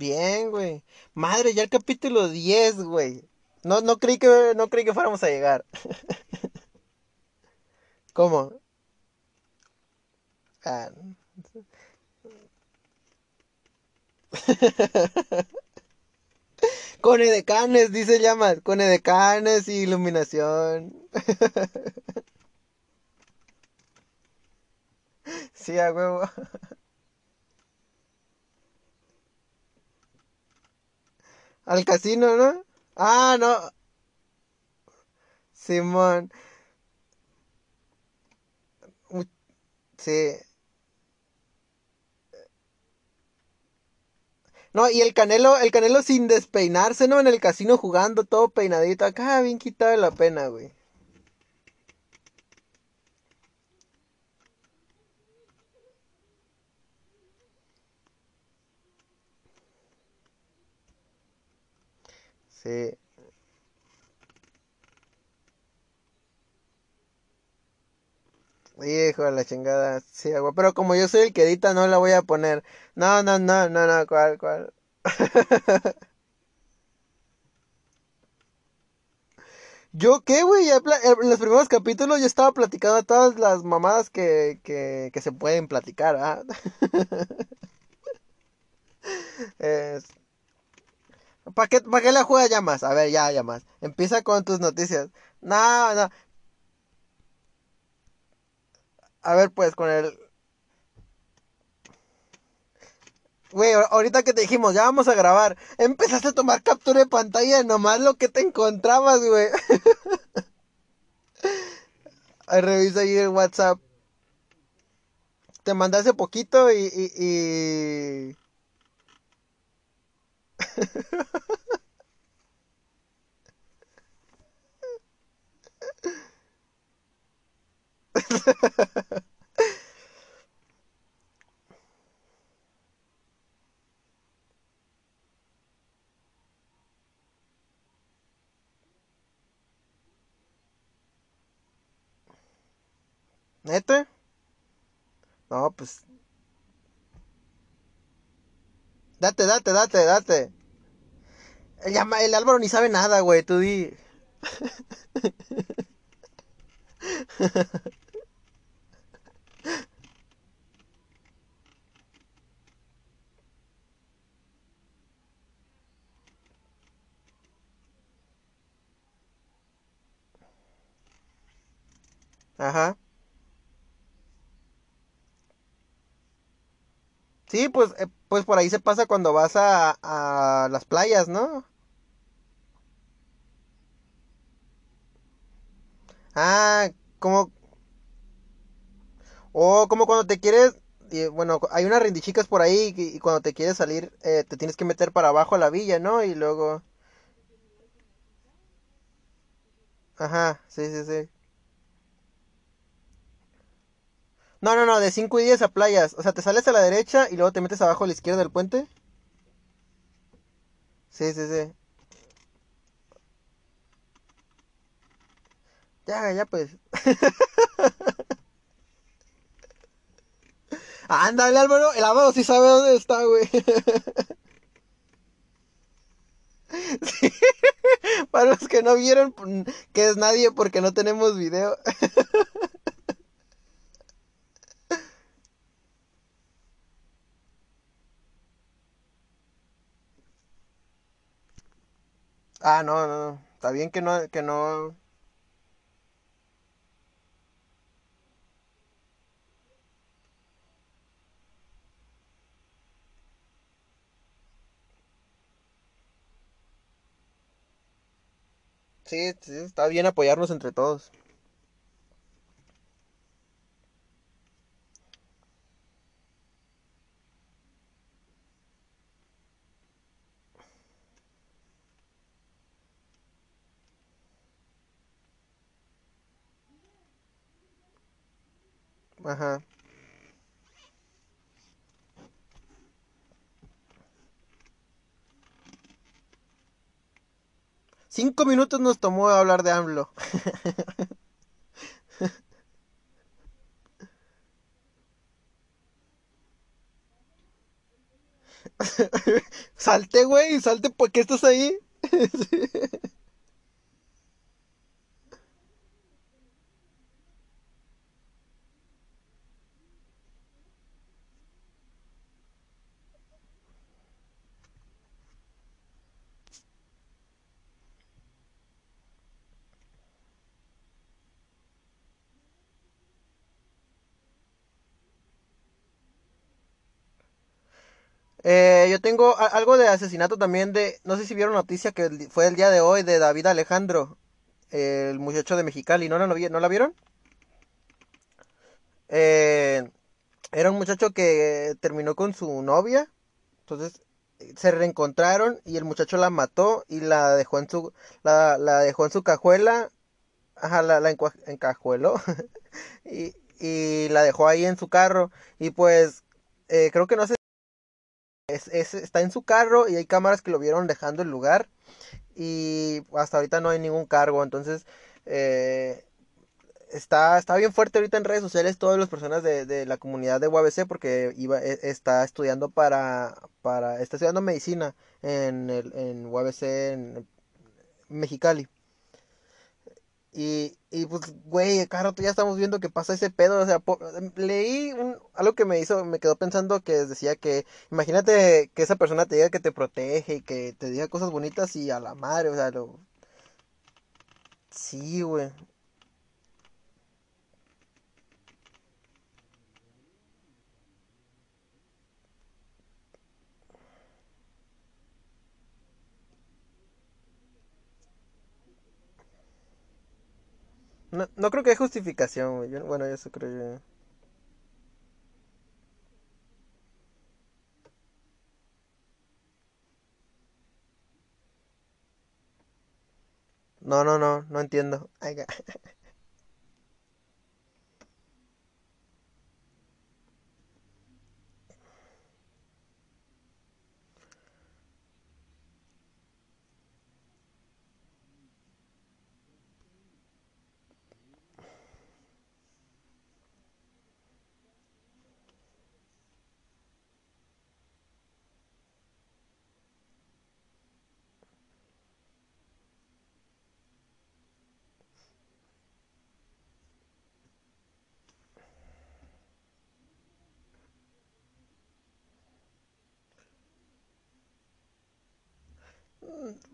Bien, güey. Madre, ya el capítulo 10, güey. No, no creí que, no creí que fuéramos a llegar. ¿Cómo? Ah. Con edecanes, dice Llamas. Con edecanes y iluminación. sí, a huevo. Al casino, ¿no? Ah, no. Simón. Sí. No, y el Canelo, el Canelo sin despeinarse, ¿no? En el casino jugando todo peinadito. Acá bien quitado la pena, güey. Sí. Hijo de la chingada. Sí, güey. Pero como yo soy el que no la voy a poner. No, no, no, no, no, cuál, cuál. ¿Yo qué, güey? En los primeros capítulos yo estaba platicando todas las mamadas que, que, que se pueden platicar, ¿ah? es... ¿Para qué, ¿Para qué la juega ya más? A ver, ya, ya más. Empieza con tus noticias. No, no. A ver, pues, con el... Güey, ahorita que te dijimos, ya vamos a grabar, empezaste a tomar captura de pantalla nomás lo que te encontrabas, güey. revisa ahí el WhatsApp. Te mandé hace poquito y... ¿Neta? No, pues. Date, date, date, date. El, el Álvaro ni sabe nada, güey, tú di. Ajá. Sí, pues, eh, pues por ahí se pasa cuando vas a, a las playas, ¿no? Ah, como... O como cuando te quieres... Y, bueno, hay unas rendichicas por ahí y, y cuando te quieres salir eh, te tienes que meter para abajo a la villa, ¿no? Y luego... Ajá, sí, sí, sí. No, no, no, de 5 y 10 a playas. O sea, te sales a la derecha y luego te metes abajo a la izquierda del puente. Sí, sí, sí. Ya, ya pues. Ándale, Álvaro. El Álvaro sí sabe dónde está, güey. Para los que no vieron que es nadie porque no tenemos video. Ah, no, no, no. Está bien que no, que no. Sí, sí, está bien apoyarnos entre todos. Ajá. Cinco minutos nos tomó hablar de AMLO. salte, güey, salte, ¿por qué estás ahí? Eh, yo tengo algo de asesinato también de, no sé si vieron noticia que fue el día de hoy de David Alejandro, el muchacho de Mexicali, ¿no, no, la vieron? Eh, era un muchacho que terminó con su novia, entonces se reencontraron y el muchacho la mató y la dejó en su, la, dejó en su cajuela, ajá, la, la encajueló y, y la dejó ahí en su carro y pues eh, creo que no sé está en su carro y hay cámaras que lo vieron dejando el lugar y hasta ahorita no hay ningún cargo. Entonces, eh, está, está bien fuerte ahorita en redes sociales todas las personas de, la comunidad de UABC porque iba, e, está estudiando para, para, está estudiando medicina en, el, en UABC en Mexicali. Y, y pues, güey, claro, ya estamos viendo que pasa ese pedo. O sea, leí un, algo que me hizo, me quedó pensando que decía que, imagínate que esa persona te diga que te protege y que te diga cosas bonitas y a la madre, o sea, lo... Sí, güey. No, no creo que hay justificación, güey. bueno, eso creo yo. No, no, no, no entiendo.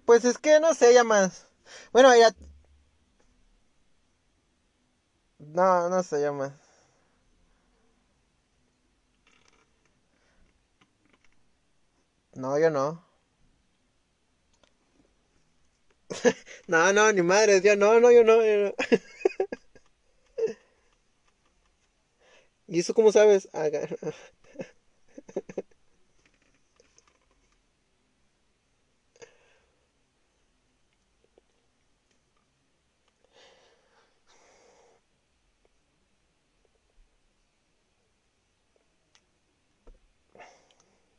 Pues es que no sé, ya más. Bueno, ya. No, no sé, ya más. No, yo no. no, no, ni madre, yo no, no, yo no. ¿Y eso cómo sabes? Ah,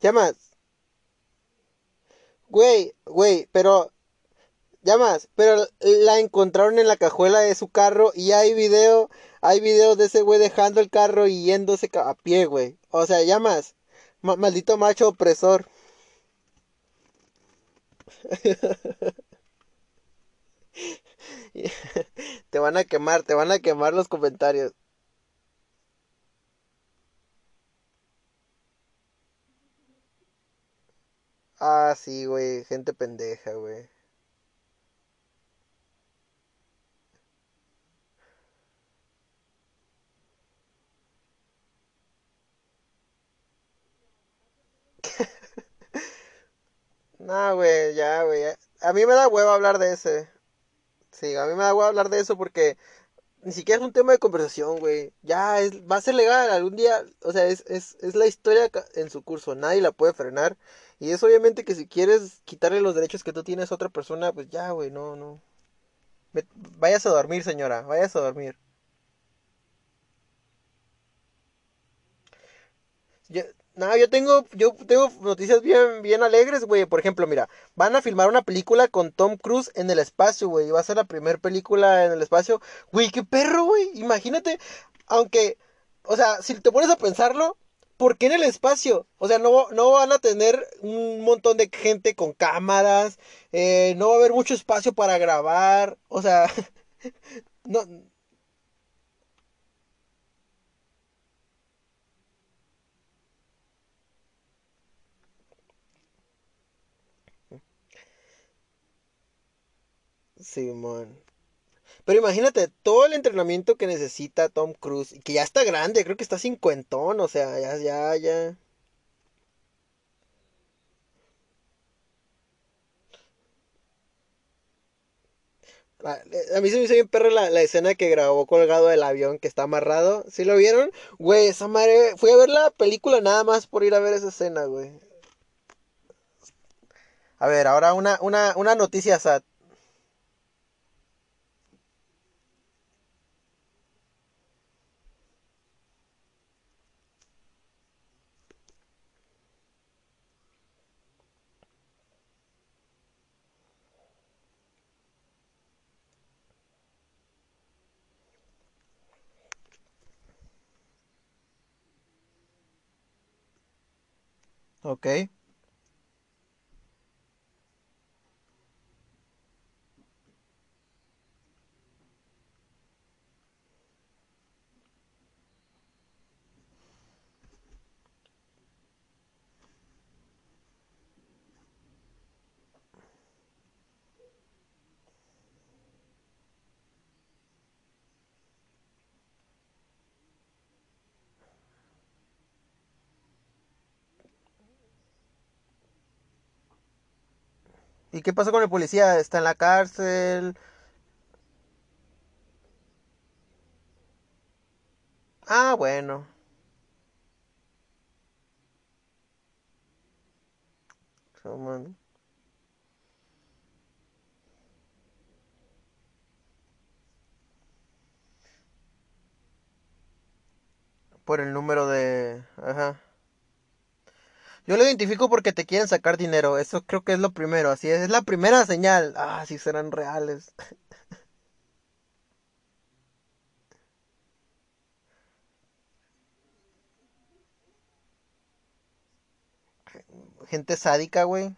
Llamas. Güey, güey, pero. Llamas, pero la encontraron en la cajuela de su carro y hay video, hay video de ese güey dejando el carro y yéndose a pie, güey. O sea, llamas. maldito macho opresor. te van a quemar, te van a quemar los comentarios. Ah, sí, güey, gente pendeja, güey. No, güey, ya, güey. A mí me da huevo hablar de ese. Sí, a mí me da huevo hablar de eso porque ni siquiera es un tema de conversación, güey. Ya es, va a ser legal algún día. O sea, es, es, es la historia en su curso. Nadie la puede frenar. Y es obviamente que si quieres quitarle los derechos que tú tienes a otra persona, pues ya, güey, no, no. Vayas a dormir, señora, vayas a dormir. Yo, no, yo tengo, yo tengo noticias bien, bien alegres, güey. Por ejemplo, mira, van a filmar una película con Tom Cruise en el espacio, güey. Va a ser la primera película en el espacio. Güey, qué perro, güey. Imagínate, aunque, o sea, si te pones a pensarlo, ¿por qué en el espacio? O sea, no, no van a tener un montón de gente con cámaras, eh, no va a haber mucho espacio para grabar, o sea, no, Simón. Pero imagínate todo el entrenamiento que necesita Tom Cruise, que ya está grande, creo que está cincuentón, o sea, ya, ya, ya. A, a mí se me hizo bien perro la, la escena que grabó colgado del avión que está amarrado. ¿Sí lo vieron? Güey, esa madre. Fui a ver la película nada más por ir a ver esa escena, güey. A ver, ahora una, una, una noticia sad. Ok. ¿Y qué pasó con el policía? ¿Está en la cárcel? Ah, bueno. Por el número de... Ajá. Yo lo identifico porque te quieren sacar dinero. Eso creo que es lo primero. Así es. Es la primera señal. Ah, sí serán reales. Gente sádica, güey.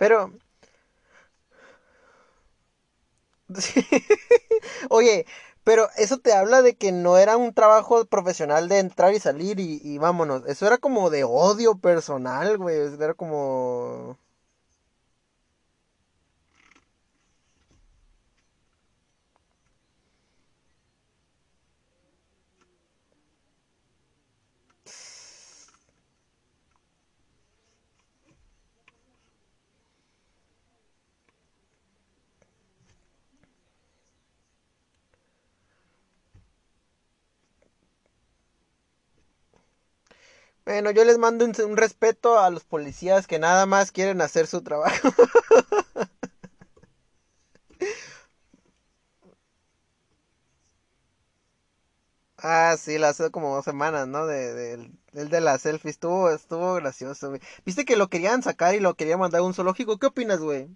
Pero, oye, pero eso te habla de que no era un trabajo profesional de entrar y salir y, y vámonos. Eso era como de odio personal, güey. Era como... Bueno, yo les mando un, respeto a los policías que nada más quieren hacer su trabajo. Ah, sí, la hace como dos semanas, ¿no? De, el, de la selfie estuvo, estuvo gracioso, güey. ¿Viste que lo querían sacar y lo querían mandar a un zoológico? ¿Qué opinas, güey?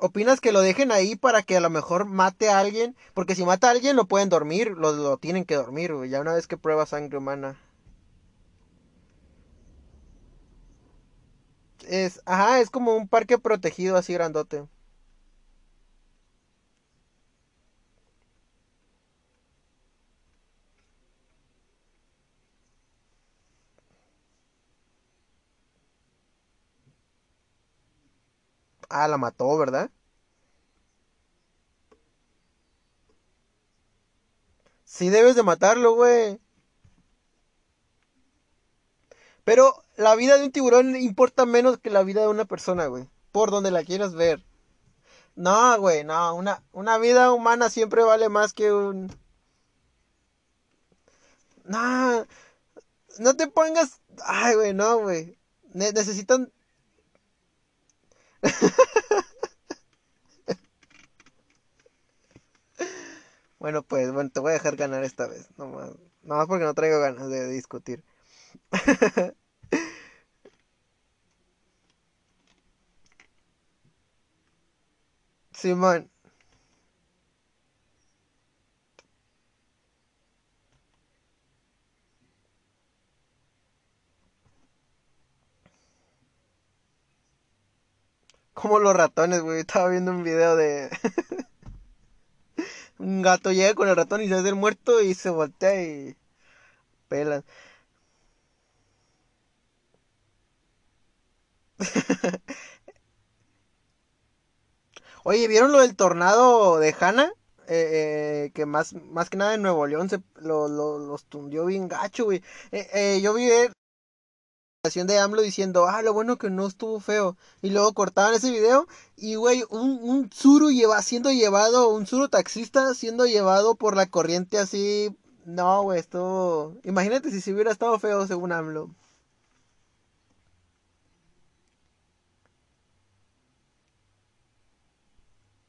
¿Opinas que lo dejen ahí para que a lo mejor mate a alguien? Porque si mata a alguien lo pueden dormir, lo, lo tienen que dormir, güey, ya una vez que prueba sangre humana. Es, ajá, es como un parque protegido así grandote. Ah, la mató, ¿verdad? Sí debes de matarlo, güey. Pero la vida de un tiburón importa menos que la vida de una persona, güey. Por donde la quieras ver. No, güey, no. Una, una vida humana siempre vale más que un... No, no te pongas... Ay, güey, no, güey. necesitan... bueno, pues, bueno, te voy a dejar ganar esta vez. No más, no más porque no traigo ganas de discutir. Simón. Como los ratones, güey. Estaba viendo un video de... un gato llega con el ratón y se hace el muerto y se voltea y... Pelan. Oye, ¿vieron lo del tornado de Hanna? Eh, eh, que más, más que nada en Nuevo León se lo, los tundió bien gacho, güey. Eh, yo vi la de AMLO diciendo, ah, lo bueno que no estuvo feo. Y luego cortaban ese video y, güey, un, un suru lleva, siendo llevado, un suru taxista siendo llevado por la corriente así. No, güey, esto... Imagínate si se hubiera estado feo según AMLO.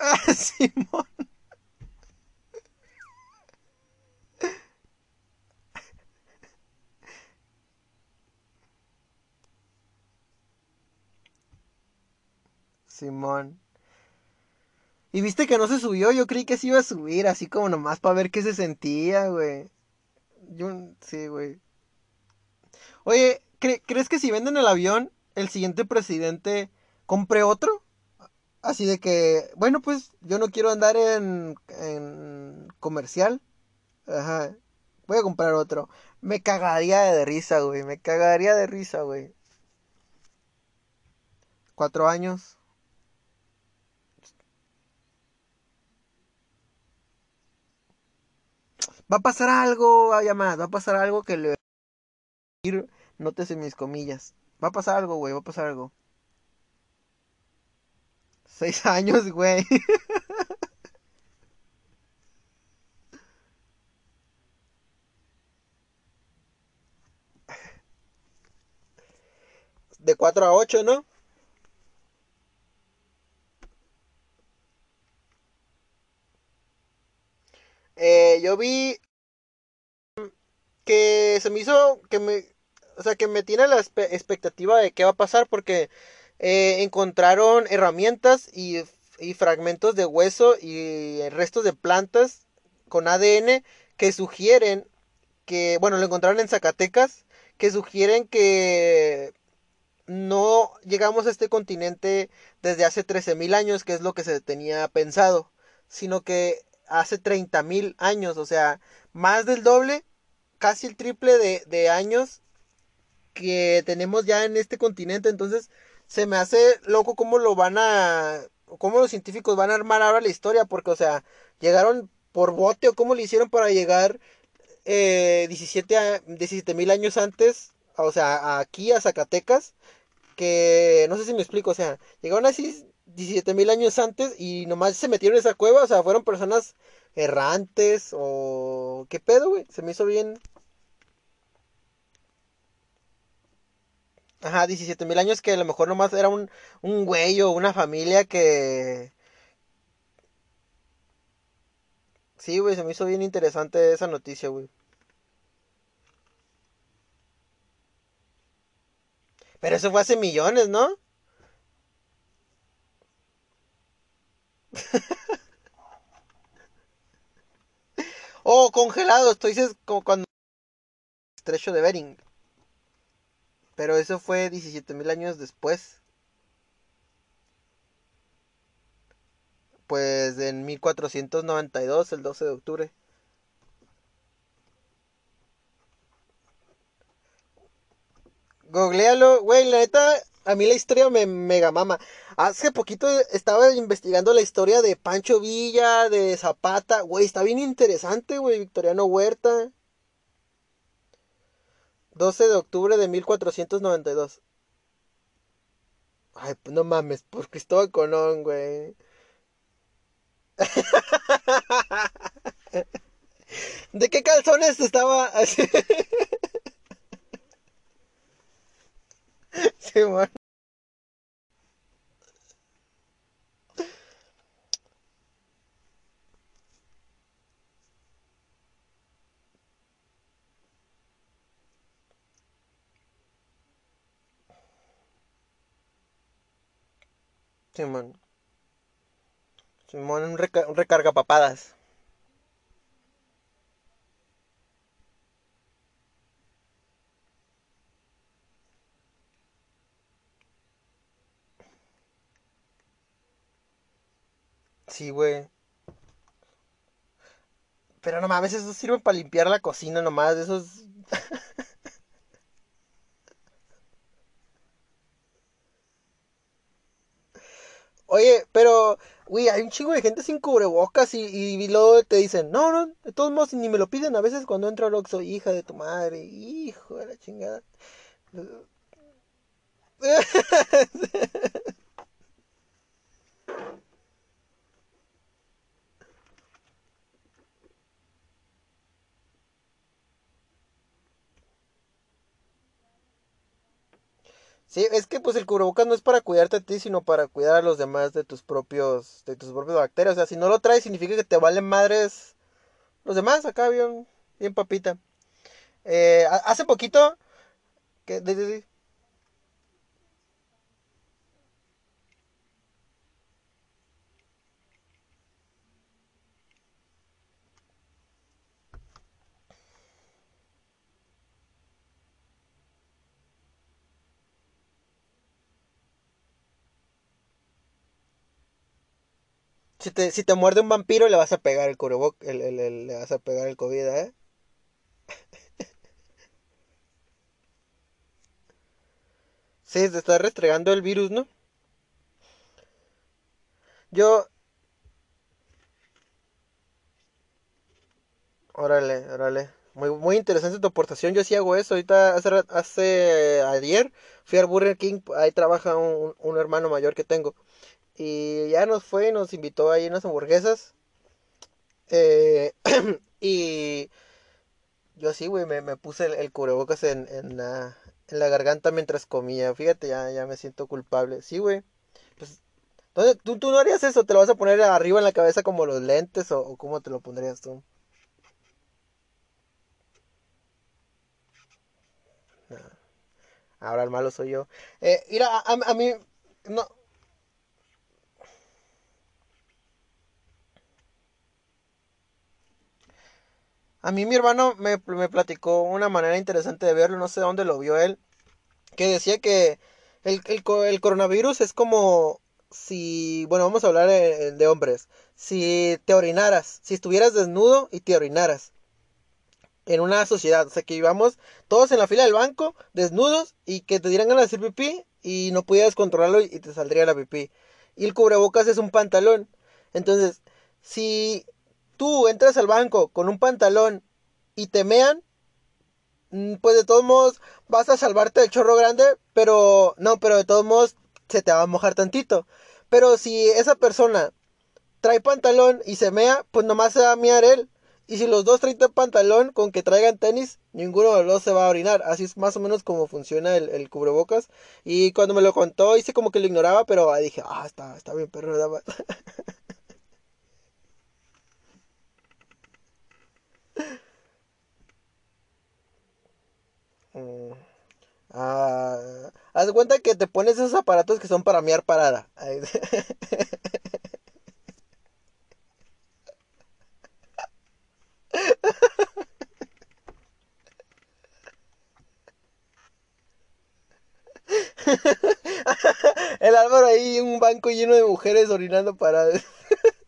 Ah, Simón. Simón. Y viste que no se subió, yo creí que se iba a subir, así como nomás para ver qué se sentía, güey. Yo, sí, güey. Oye, ¿crees que si venden el avión, el siguiente presidente compre otro? Así de que, bueno, pues yo no quiero andar en, en comercial. Ajá. Voy a comprar otro. Me cagaría de risa, güey. Me cagaría de risa, güey. Cuatro años. Va a pasar algo, vaya más. Va a pasar algo que le... Nótese mis comillas. Va a pasar algo, güey. Va a pasar algo. Seis años, güey. De cuatro a ocho, ¿no? Eh, yo vi que se me hizo que me o sea que me tiene la expectativa de qué va a pasar porque eh, encontraron herramientas y, fragmentos de hueso y restos de plantas con ADN que sugieren que, bueno, lo encontraron en Zacatecas, que sugieren que no llegamos a este continente desde hace 13.000 años, que es lo que se tenía pensado, sino que hace 30.000 años, o sea, más del doble, casi el triple de años que tenemos ya en este continente. Entonces, se me hace loco cómo lo van a, cómo los científicos van a armar ahora la historia, porque, o sea, llegaron por bote o cómo le hicieron para llegar eh, 17 mil años antes, o sea, aquí a Zacatecas, que no sé si me explico, o sea, llegaron así 17 mil años antes y nomás se metieron en esa cueva, o sea, fueron personas errantes o qué pedo, güey, se me hizo bien Ajá, 17 mil años que a lo mejor nomás era un, un güey o una familia que... Sí, güey, se me hizo bien interesante esa noticia, güey. Pero eso fue hace millones, ¿no? oh, congelados, tú dices como cuando... Estrecho de Bering. Pero eso fue 17.000 años después. Pues en 1492, el 12 de octubre. Googlealo, güey, la neta, a mí la historia me mega mama. Hace poquito estaba investigando la historia de Pancho Villa, de Zapata, güey, está bien interesante, güey, Victoriano Huerta. 12 de octubre de 1492. Ay, no mames, por Cristóbal Colón, güey. ¿De qué calzones estaba así? sí, bueno. Simón. Simón, un, reca un recarga papadas. Sí, güey. Pero no mames, eso sirve para limpiar la cocina nomás. Esos. Oye, pero, güey, hay un chingo de gente sin cubrebocas y, y, luego te dicen, no, no, de todos modos ni me lo piden a veces cuando entro al Oxxo, hija de tu madre, hijo de la chingada. Sí, es que pues el cubrebocas no es para cuidarte a ti, sino para cuidar a los demás de tus propios, de tus propios bacterias. O sea, si no lo traes significa que te valen madres los demás acá bien, bien papita. Eh, hace poquito, que, Si te, si te muerde un vampiro le vas a pegar el cubrebocas, el, el, le vas a pegar el COVID, ¿eh? Sí, te está restregando el virus, ¿no? Yo... Órale, órale. Muy, muy interesante tu aportación. Yo sí hago eso. Ahorita, hace, hace ayer, fui al Burger King. Ahí trabaja un, un hermano mayor que tengo. Y ya nos fue, nos invitó ahí unas hamburguesas. Eh, y yo sí, güey, me, me, puse el, cubrebocas en, en, la, en la garganta mientras comía. Fíjate, ya, ya me siento culpable. Sí, güey. Pues, ¿tú, ¿tú, no harías eso? ¿Te lo vas a poner arriba en la cabeza como los lentes o, o cómo te lo pondrías tú? Ahora el malo soy yo. Eh, mira, a, a mí... No, A mí mi hermano me, me, platicó una manera interesante de verlo, no sé dónde lo vio él, que decía que el, el, coronavirus es como si, bueno, vamos a hablar de, de, hombres, si te orinaras, si estuvieras desnudo y te orinaras en una sociedad, o sea, que vivamos todos en la fila del banco, desnudos, y que te dieran ganas de hacer pipí y no pudieras controlarlo y te saldría la pipí. Y el cubrebocas es un pantalón. Entonces, si tú entras al banco con un pantalón y te mean, mm, pues de todos modos vas a salvarte del chorro grande, pero no, pero de todos modos se te va a mojar tantito. Pero si esa persona trae pantalón y se mea, pues nomás se va a mear él. Y si los dos traen pantalón con que traigan tenis, ninguno de los dos se va a orinar. Así es más o menos como funciona el, cubrebocas. Y cuando me lo contó, hice como que lo ignoraba, pero dije, ah, está, está bien, perro, nada más. Mm. Ah, haz cuenta que te pones esos aparatos que son para miar parada. El Álvaro ahí, un banco lleno de mujeres orinando paradas.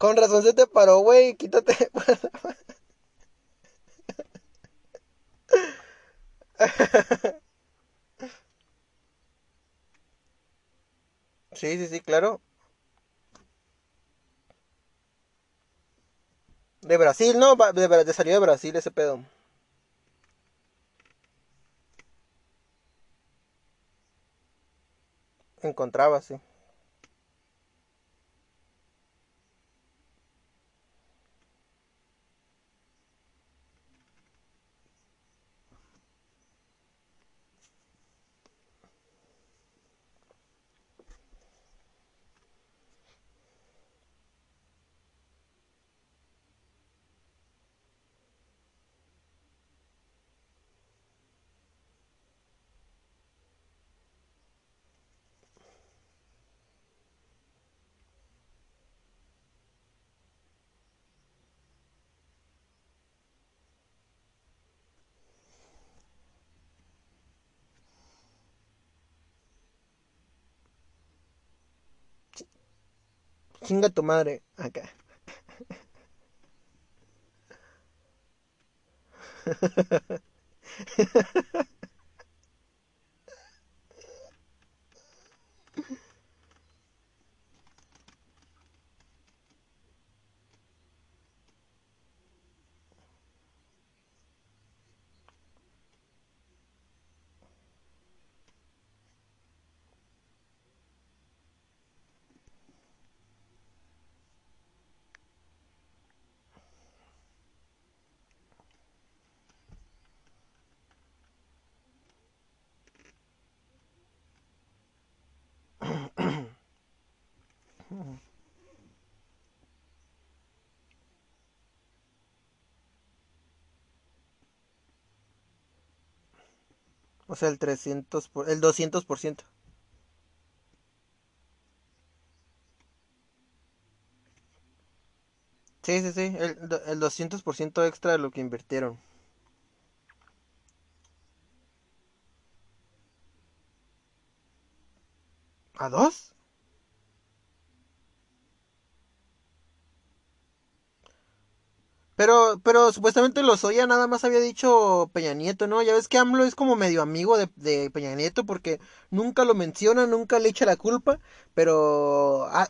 Con razón se te paró, güey. Quítate. Sí, sí, sí, claro. De Brasil, ¿no? De, de salió de Brasil ese pedo. Encontraba, sí. Chinga tu madre. Acá. O sea, el 300 por, el 200%. Sí, sí, sí, el, el 200% extra de lo que invirtieron. ¿A dos? Pero, pero supuestamente Lozoya nada más había dicho Peña Nieto, ¿no? Ya ves que AMLO es como medio amigo de, Peña Nieto porque nunca lo menciona, nunca le echa la culpa, pero ah,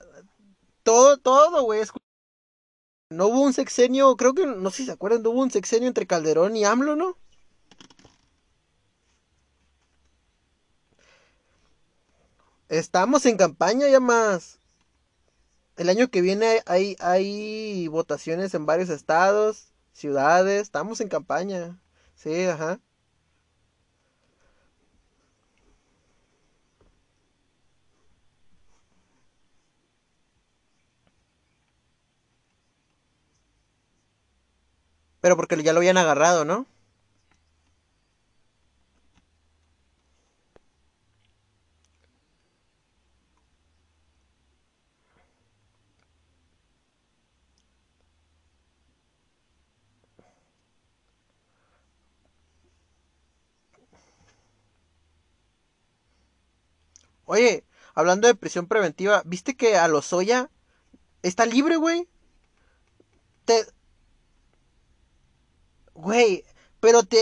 todo, todo, güey. es No hubo un sexenio, creo que, no sé si se acuerdan, no hubo un sexenio entre Calderón y AMLO, ¿no? Estamos en campaña ya más. El año que viene hay, hay votaciones en varios estados, ciudades, estamos en campaña. Sí, ajá. Pero porque ya lo habían agarrado, ¿no? Oye, hablando de prisión preventiva, ¿viste que a Lozoya está libre, güey? Te, güey, pero te,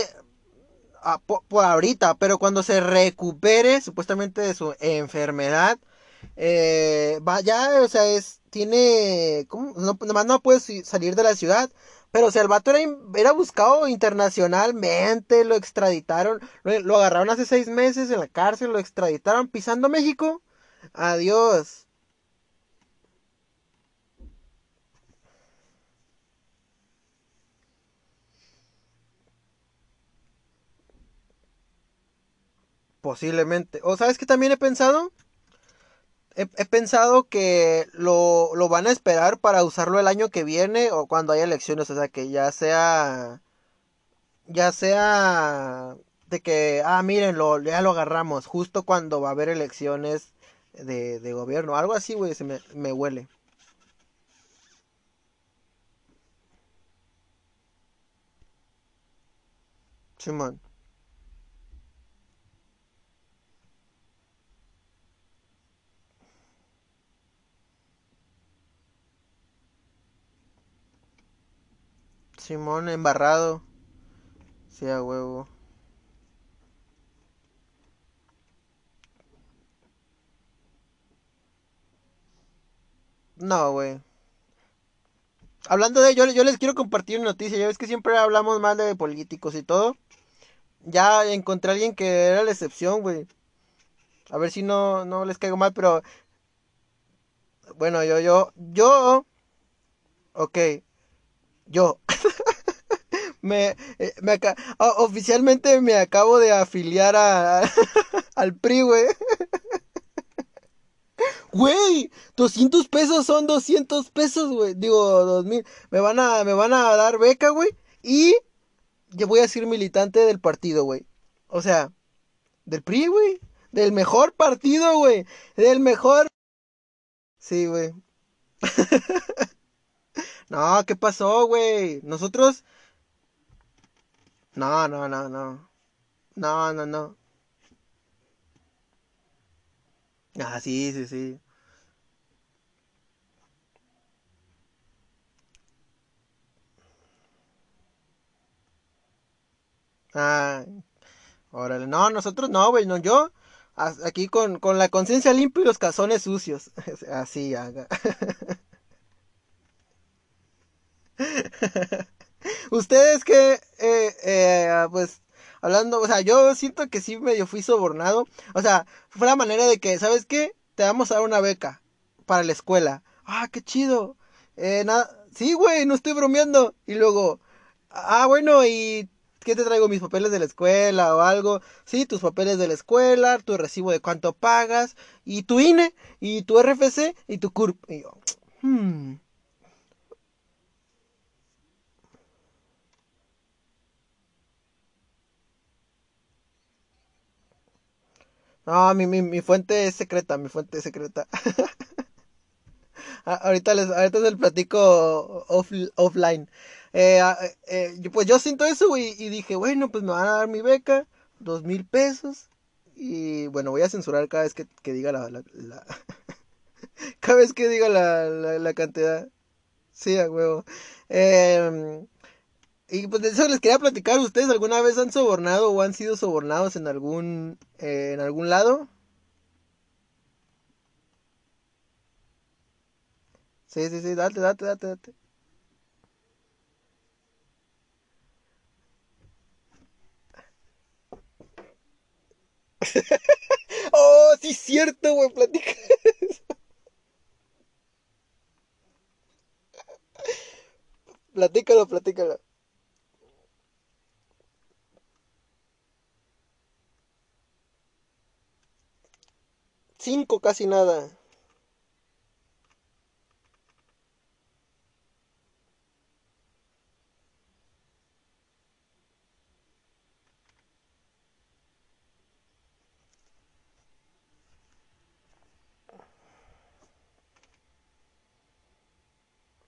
ah, po- por, ahorita, pero cuando se recupere supuestamente de su enfermedad, eh, va ya, o sea, es, tiene, ¿cómo? No, nomás no puede salir de la ciudad. Pero, o sea, el vato era, era buscado internacionalmente, lo extraditaron, lo, lo agarraron hace seis meses en la cárcel, lo extraditaron pisando México. Adiós. Posiblemente. ¿O sabes qué también he pensado? He, pensado que lo, lo van a esperar para usarlo el año que viene o cuando haya elecciones. O sea, que ya sea. Ya sea. De que, ah, miren, lo, ya lo agarramos. Justo cuando va a haber elecciones de, de gobierno. Algo así, güey, se me, me huele. Simón. Simón embarrado. Sí, a huevo. No, güey. hablando de ello, yo les quiero compartir una noticia. Ya ves que siempre hablamos mal de políticos y todo. Ya encontré a alguien que era la excepción, güey. A ver si no, no les caigo mal, pero... Bueno, yo, yo, yo... Ok. Yo. me, eh, me oficialmente me acabo de afiliar a, al PRI, güey. Güey, 200 pesos son 200 pesos, güey. Digo, 2000. Me van a, me van a dar beca, güey. Y yo voy a ser militante del partido, güey. O sea, del PRI, güey. Del mejor partido, güey. Del mejor. Sí, güey. No, ¿qué pasó, güey? Nosotros. No, no, no, no. No, no, no. Ah, sí, sí, sí. Ah, órale. No, nosotros no, güey. No, yo aquí con, con la conciencia limpia y los calzones sucios. Así haga. Ustedes que, eh, eh, pues, hablando, o sea, yo siento que sí medio fui sobornado. O sea, fue la manera de que, ¿sabes qué? Te vamos a dar una beca para la escuela. Ah, qué chido. Eh, nada, sí, güey, no estoy bromeando. Y luego, ah, bueno, y ¿qué te traigo? ¿Mis papeles de la escuela o algo? Sí, tus papeles de la escuela, tu recibo de cuánto pagas, y tu INE, y tu RFC, y tu CURP. Y yo, hmm. No, mi, mi, mi fuente es secreta, mi fuente es secreta. Ah, ahorita les, ahorita les platico offline. Eh, ah, eh, pues yo siento eso, y dije, bueno, pues me van a dar mi beca, dos mil pesos. Y bueno, voy a censurar cada vez que, diga la, cada vez que diga la, la, cantidad. Sí, a huevo. Em, y pues de eso les quería platicar. ¿Ustedes alguna vez han sobornado o han sido sobornados en algún, eh, en algún lado? Sí, sí, sí, date, date, date, date. oh, sí, cierto, güey, platica platícalo, platícalo. Cinco, casi nada.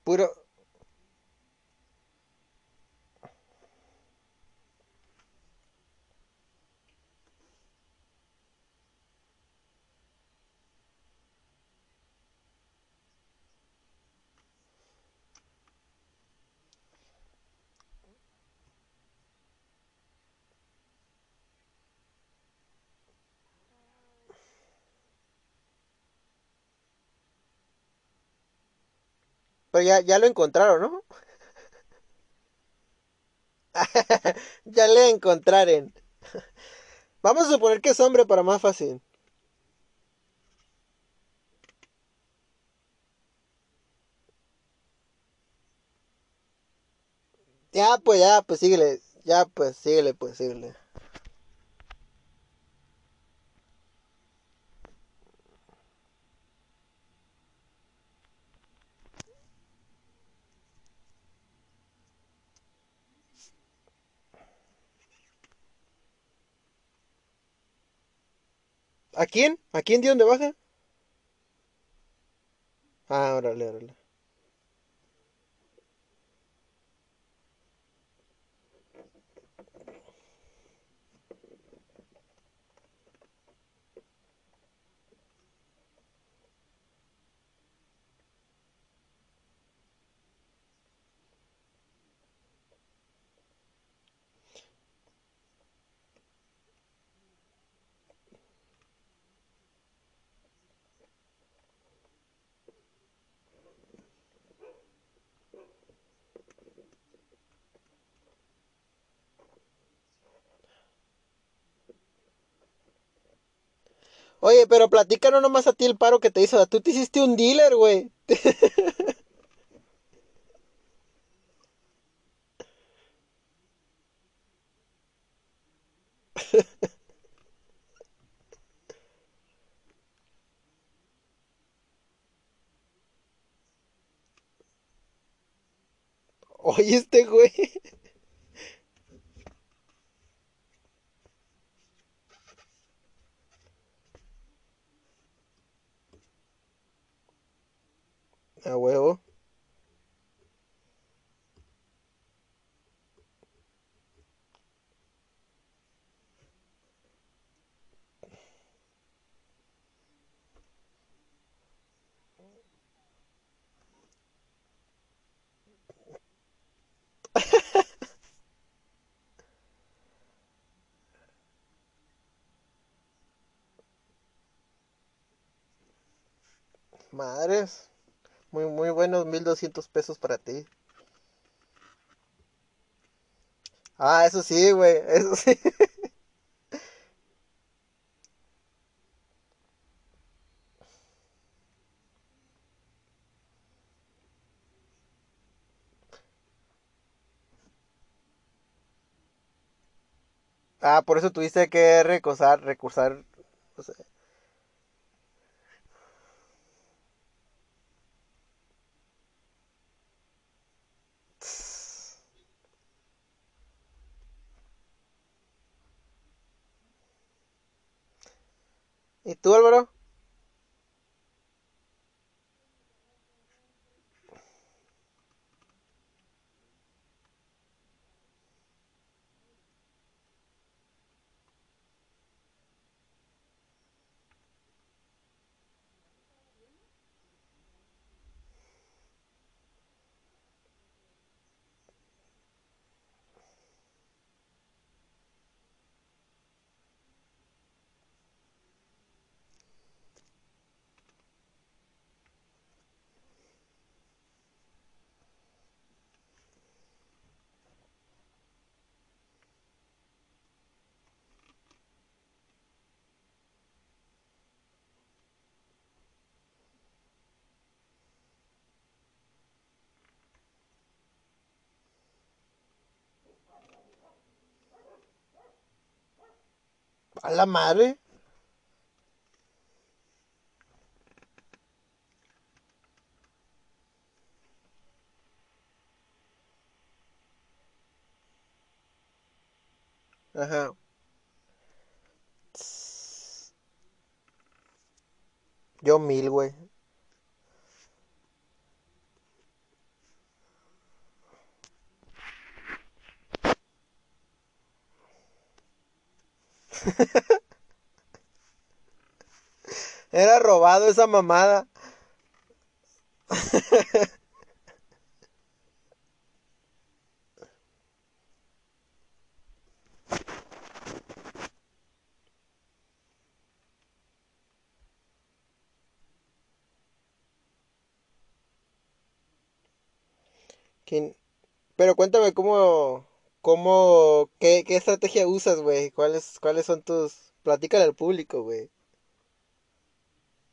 Puro. Pero ya, ya lo encontraron, ¿no? ya le encontraron. Vamos a suponer que es hombre para más fácil. Ya, pues, ya, pues síguele. Ya, pues, síguele, pues, síguele. ¿A quién? ¿A quién dio donde baja? Ah, órale, órale. Oye, pero platícanos nomás a ti el paro que te hizo. Tú te hiciste un dealer, güey. Oye, este güey. A huevo. Madres. Muy, muy buenos 1200 pesos para ti. Ah, eso sí, güey. Eso sí. Ah, por eso tuviste que recusar, recursar. o sea, ¿Y tú, Álvaro? A la madre. Ajá. Yo mil, güey. Era robado esa mamada. ¿Quién? Pero cuéntame cómo, cómo, qué, qué estrategia usas, güey. ¿Cuáles, cuáles son tus... Platícale al público, güey.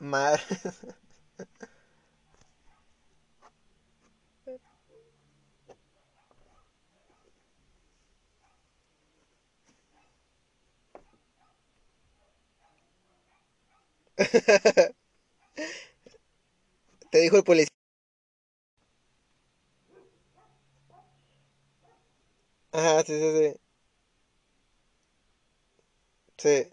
madre. Te dijo el policía. Ajá, sí, sí, sí. Sí.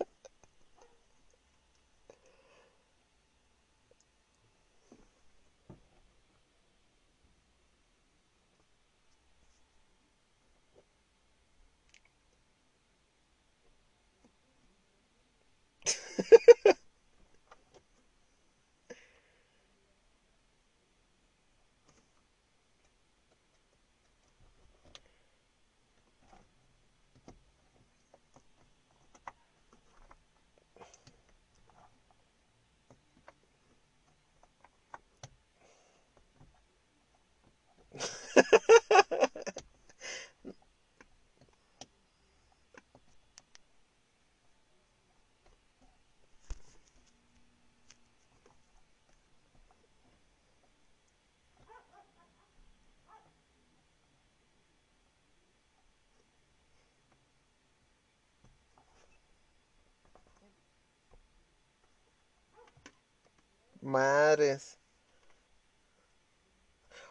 Madres.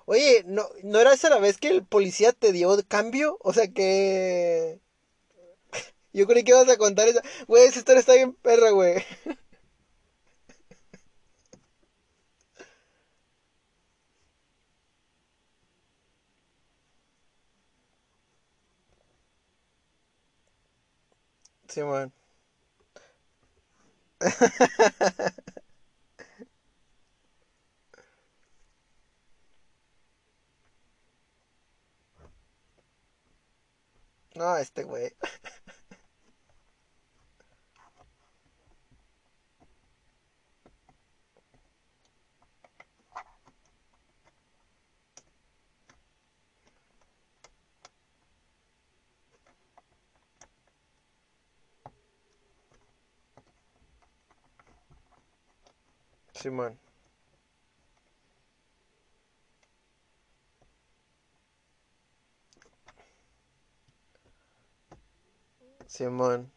Oye, ¿no, ¿no era esa la vez que el policía te dio cambio? O sea que... Yo creí que ibas a contar esa... Güey, esa historia está bien perra, güey. Simón. No, este güey. Simón. Simón.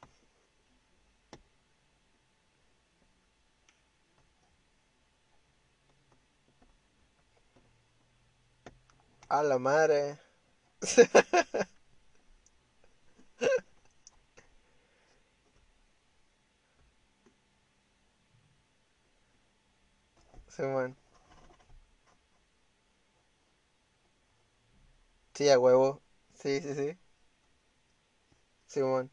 A la madre. Simón. Sí, a huevo. Sí, sí, sí. Simón.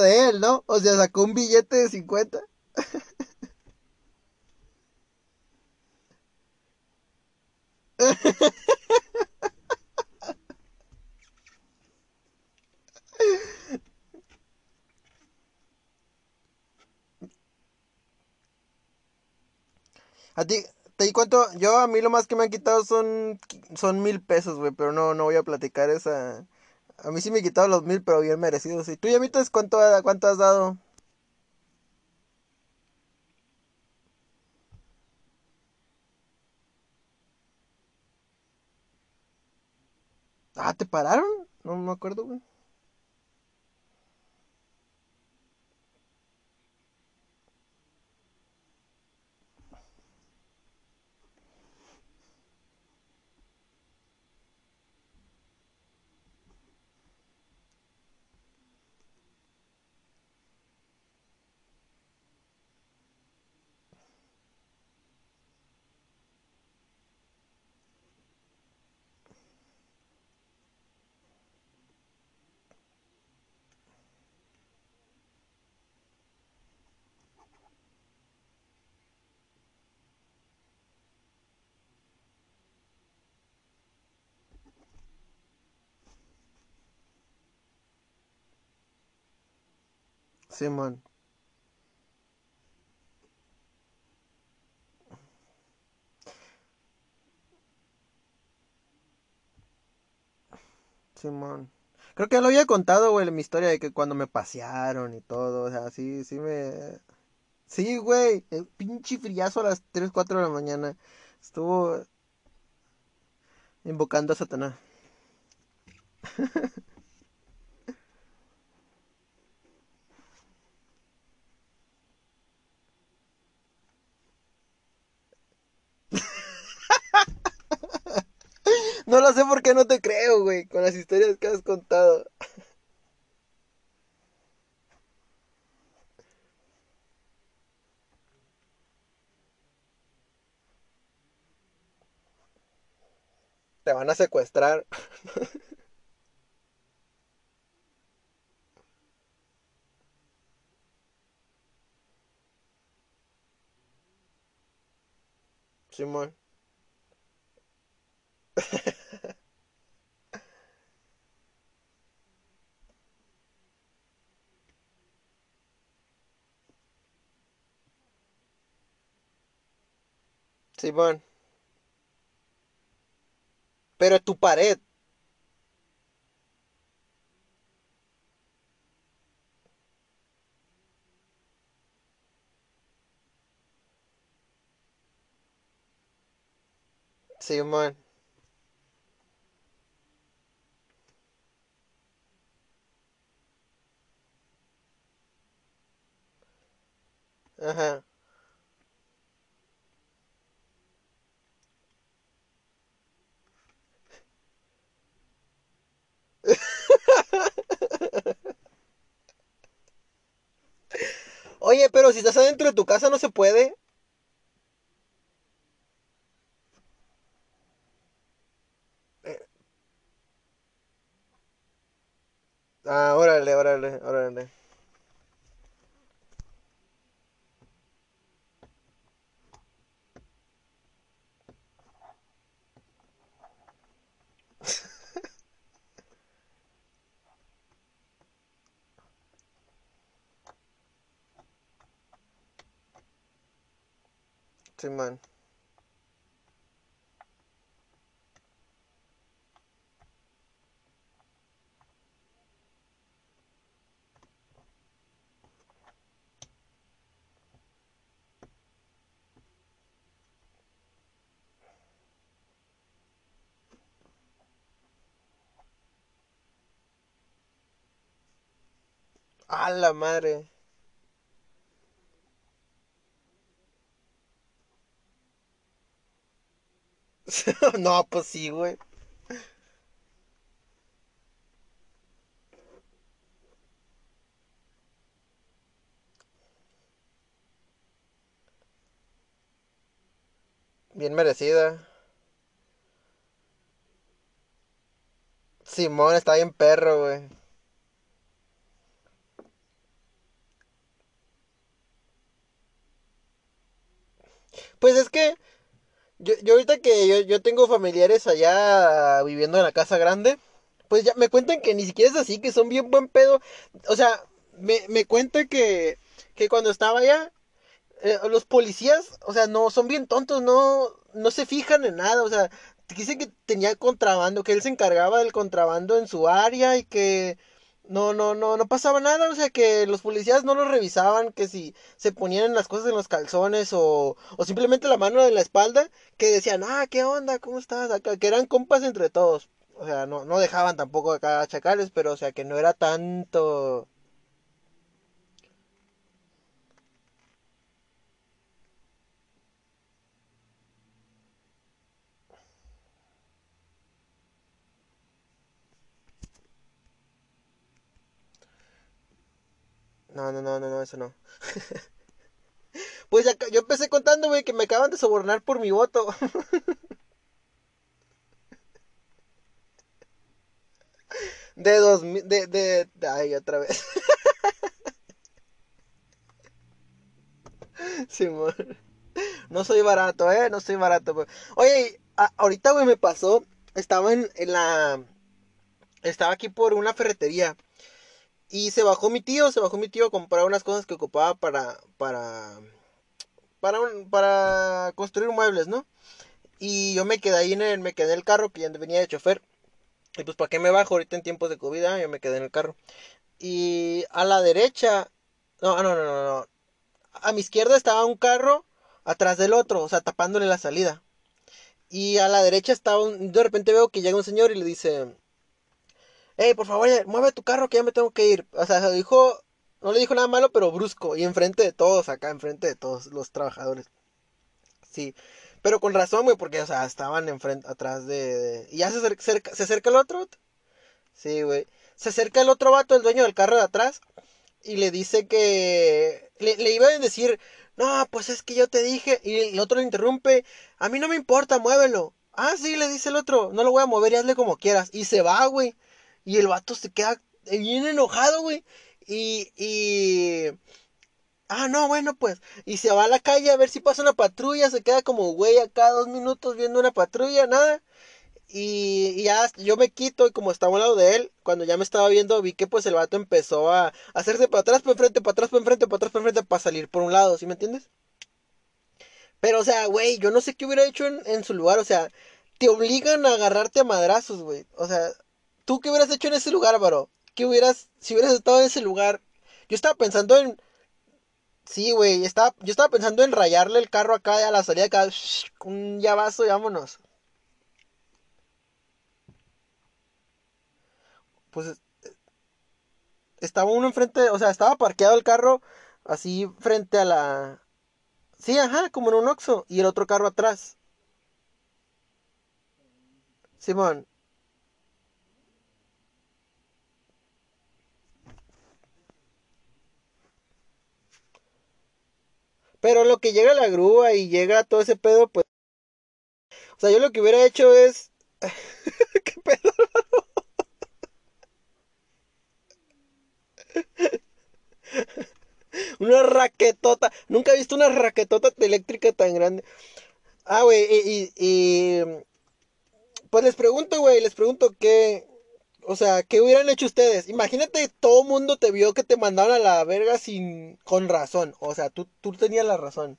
De él, ¿no? O sea, sacó un billete de 50. A ti, te di cuánto, yo a mí lo más que me han quitado son, son mil pesos, güey, pero no, no voy a platicar esa. A mí sí me he quitado los mil, pero bien merecidos. ¿Y tú, Yamitas, cuánto, cuánto has dado? Ah, ¿te pararon? No me acuerdo, güey. Simón. Simón. Creo que lo había contado, güey, mi historia de que cuando me pasearon y todo, o sea, sí, sí me... Sí, güey, el pinche friazo a las 3, 4 de la mañana. Estuvo invocando a Satanás. No lo sé por qué no te creo, güey, con las historias que has contado. Te van a secuestrar. Simón. Pero tu pared. Simón. Ajá. Oye, pero si estás adentro de tu casa no se puede. Eh, Ah, órale, órale, órale. Simón. A la madre. no, pues sí, güey. Bien merecida. Simón está bien perro, güey. Pues es que yo, yo ahorita que yo, yo tengo familiares allá viviendo en la casa grande, pues ya me cuentan que ni siquiera es así, que son bien buen pedo. O sea, me, me cuentan que, que cuando estaba allá, eh, los policías, o sea, no, son bien tontos, no, no se fijan en nada, o sea, dicen que tenía contrabando, que él se encargaba del contrabando en su área y que no, no, no, no pasaba nada, o sea, que los policías no lo revisaban, que si se ponían las cosas en los calzones o, o simplemente la mano en la espalda, que decían, ah, ¿qué onda? ¿Cómo estás? Acá, que eran compas entre todos. O sea, no, no dejaban tampoco acá chacales, pero o sea, que no era tanto... No, no, no, no, no, eso no. Pues acá, yo empecé contando, güey, que me acaban de sobornar por mi voto. De dos mil, de, de, ay, otra vez. Simón. No soy barato, eh, no soy barato. güey. Oye, ahorita, güey, me pasó, estaba en la, estaba aquí por una ferretería y se bajó mi tío, se bajó mi tío a comprar unas cosas que ocupaba para, para, para, un- para construir muebles, ¿no? Y yo me quedé ahí en el, me quedé en el carro que ya venía de chofer. Y pues, ¿para qué me bajo ahorita en tiempos de COVID? Ah, Yo me quedé en el carro. Y a la derecha, no, no, no, no, no. A mi izquierda estaba un carro atrás del otro, o sea, tapándole la salida. Y a la derecha estaba un, de repente veo que llega un señor y le dice, hey, por favor, mueve tu carro que ya me tengo que ir. O sea, se dijo, no le dijo nada malo, pero brusco. Y enfrente de todos, acá, enfrente de todos los trabajadores. Sí. Pero con razón, güey, porque, o sea, estaban enfrente, atrás de... Y ya se acerca, cerca- se acerca el otro. Sí, güey. Se acerca el otro vato, el dueño del carro de atrás, y le dice que... Le, le iba a decir, no, pues es que yo te dije, y el otro le interrumpe, a mí no me importa, muévelo. Ah, sí, le dice el otro, no lo voy a mover y hazle como quieras. Y se va, güey. Y el vato se queda bien enojado, güey. Y, y... Ah, no, bueno, pues. Y se va a la calle a ver si pasa una patrulla, se queda como güey acá dos minutos viendo una patrulla, nada. Y, y ya yo me quito y como estaba al lado de él, cuando ya me estaba viendo, vi que pues el vato empezó a hacerse para atrás, para enfrente, para atrás, para enfrente, para atrás, para enfrente, para salir por un lado, ¿sí me entiendes? Pero, o sea, güey, yo no sé qué hubiera hecho en, en su lugar, o sea, te obligan a agarrarte a madrazos, güey. O sea, ¿tú qué hubieras hecho en ese lugar, bro? ¿Qué hubieras, si hubieras estado en ese lugar? Yo estaba pensando en, sí, güey, estaba, yo estaba pensando en rayarle el carro acá a la salida acá, un llavazo y vámonos. Pues estaba uno enfrente, o sea, estaba parqueado el carro así frente a la... Sí, ajá, como en un Oxxo, y el otro carro atrás. Simón, pero lo que llega la grúa y llega todo ese pedo, pues, o sea, yo lo que hubiera hecho es... ¿Qué pedo? Una raquetota. Nunca he visto una raquetota eléctrica tan grande. Ah, güey, y, y, pues les pregunto, güey, les pregunto qué, o sea, ¿qué hubieran hecho ustedes? Imagínate, todo mundo te vio que te mandaron a la verga sin, con razón. O sea, tú, tú tenías la razón.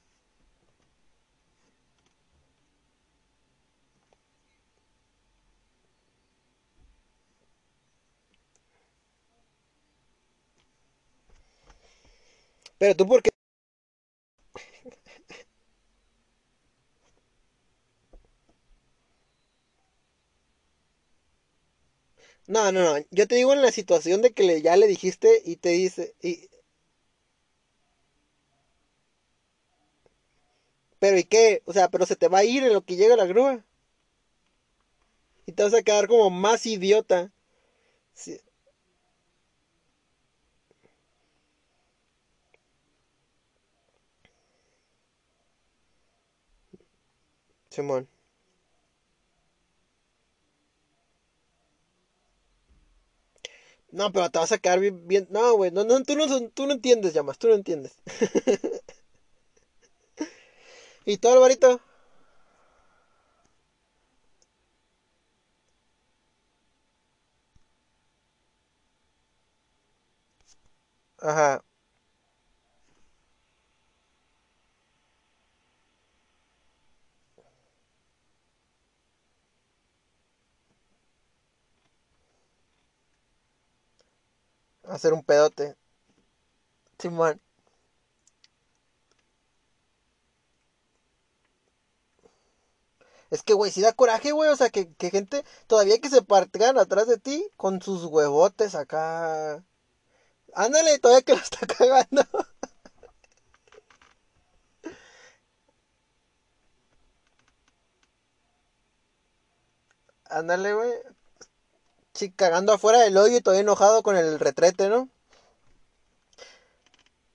Pero tú, ¿por qué? No, no, no. Yo te digo en la situación de que le, ya le dijiste y te dice, y, pero ¿y qué? O sea, pero se te va a ir en lo que llega la grúa. Y te vas a quedar como más idiota. Simón. No, pero te vas a quedar bien, No, güey, no, no, tú no, tú no entiendes, llamas, tú no entiendes. ¿Y tú, Alvarito? Ajá. Hacer un pedote. Simón. Es que, güey, si da coraje, güey. O sea, que, que gente todavía que se partan atrás de ti con sus huevotes acá. Ándale, todavía que lo está cagando. Ándale, güey. Sí, cagando afuera del hoyo y todavía enojado con el retrete, ¿no?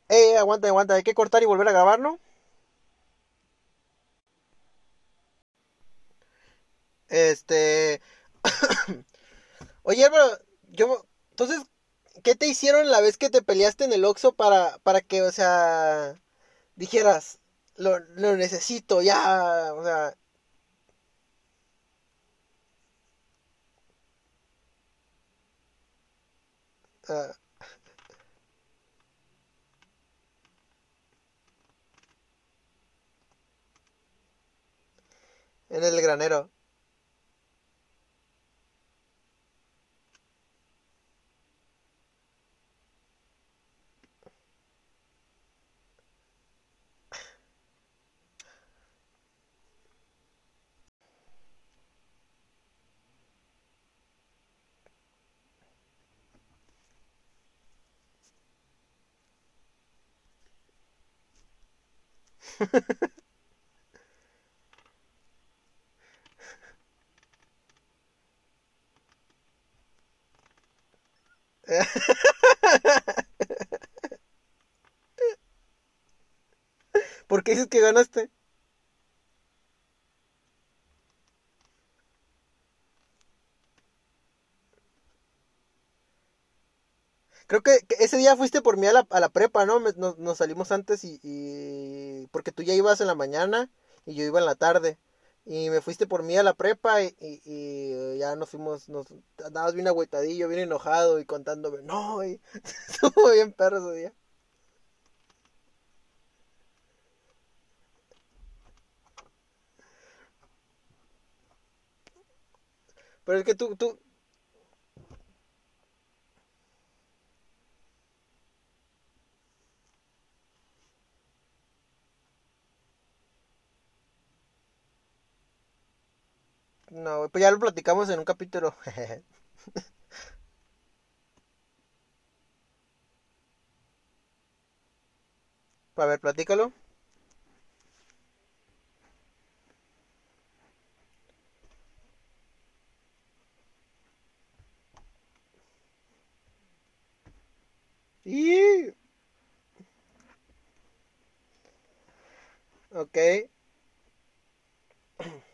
Eh, aguanta, aguanta, hay que cortar y volver a grabar, ¿no? Este. Oye, pero yo. Entonces, ¿qué te hicieron la vez que te peleaste en el Oxxo para, para que, o sea, dijeras, lo, lo necesito ya, o sea, ah, en el granero? ¿Por qué dices que ganaste? Creo que, ese día fuiste por mí a la, prepa, ¿no? Nos, salimos antes y... Porque tú ya ibas en la mañana y yo iba en la tarde. Y me fuiste por mí a la prepa y, ya nos fuimos, nos andabas bien agüitadillo, bien enojado y contándome, no, y estuvo bien perro ese día. Pero es que tú, tú, no, pues ya lo platicamos en un capítulo. A ver, platícalo. Y, ok.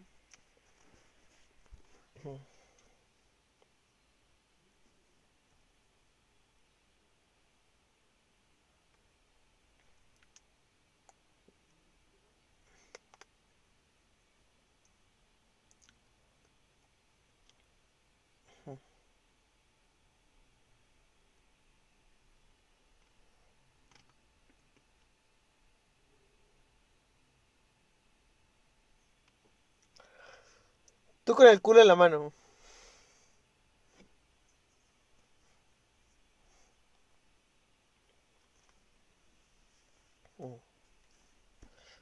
Tú con el culo en la mano.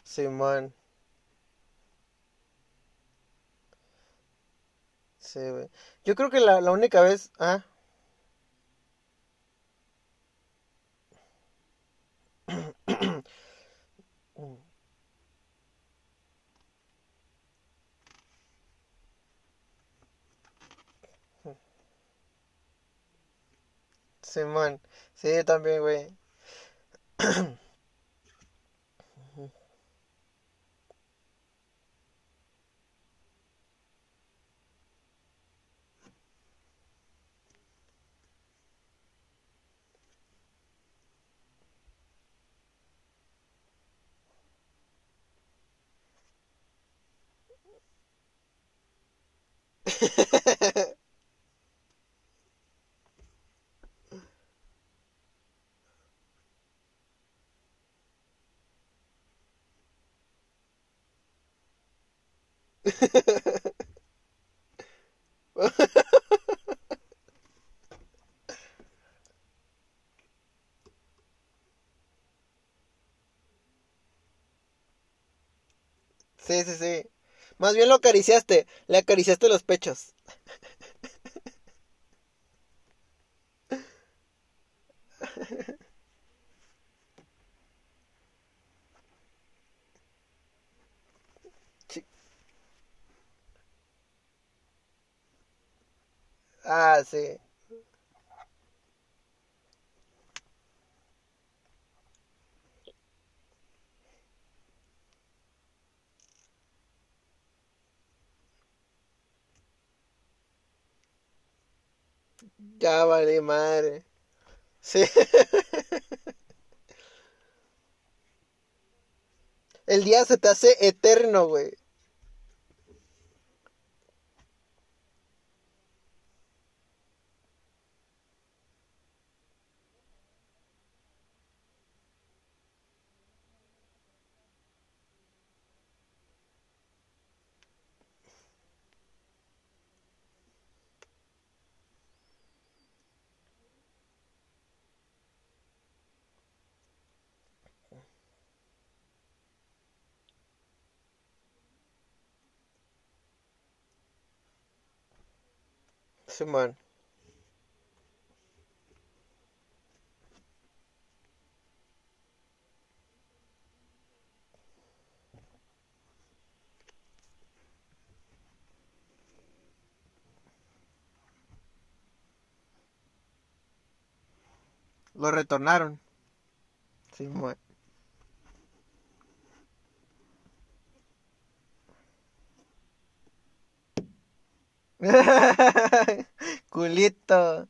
Simón, sí, güey. Yo creo que la, la única vez, ah, Simón, sí, también, güey. Sí, sí, sí. Más bien lo acariciaste, le acariciaste los pechos. Ah, sí. Ya vale madre. Sí. El día se te hace eterno, güey. Simón. Lo retornaron. Simón. Culito.